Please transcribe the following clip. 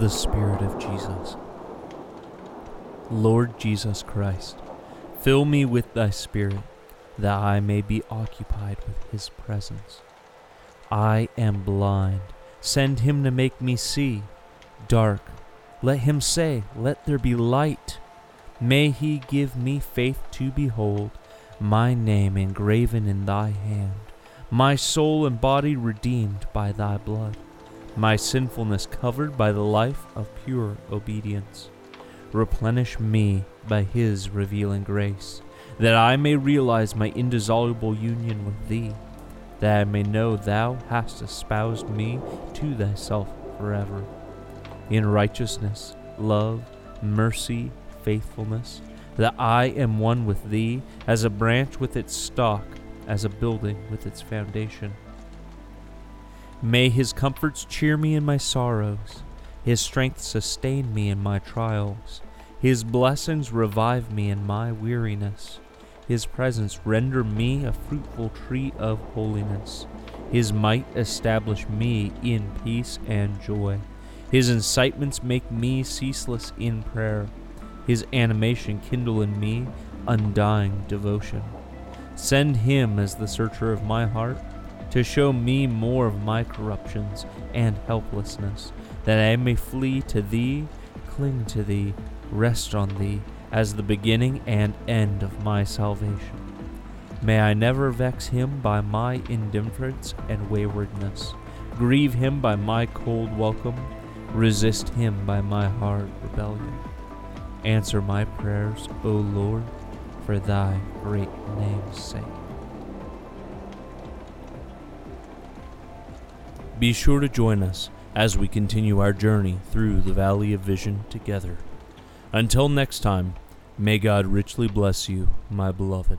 the Spirit of Jesus. Lord Jesus Christ, fill me with thy Spirit, that I may be occupied with his presence. I am blind. Send him to make me see. Dark. Let him say, Let there be light. May he give me faith to behold my name engraven in thy hand, my soul and body redeemed by thy blood, my sinfulness covered by the life of pure obedience. Replenish me by his revealing grace, that I may realize my indissoluble union with thee, that I may know thou hast espoused me to thyself forever. In righteousness, love, mercy, faithfulness, that I am one with thee, as a branch with its stalk, as a building with its foundation. May his comforts cheer me in my sorrows, his strength sustain me in my trials, his blessings revive me in my weariness, his presence render me a fruitful tree of holiness, his might establish me in peace and joy, his incitements make me ceaseless in prayer. His animation kindle in me undying devotion. Send him as the searcher of my heart to show me more of my corruptions and helplessness, that I may flee to thee, cling to thee, rest on thee as the beginning and end of my salvation. May I never vex him by my indifference and waywardness, grieve him by my cold welcome, resist him by my hard rebellion. Answer my prayers, O Lord, for thy great name's sake. Be sure to join us as we continue our journey through the Valley of Vision together. Until next time, may God richly bless you, my beloved.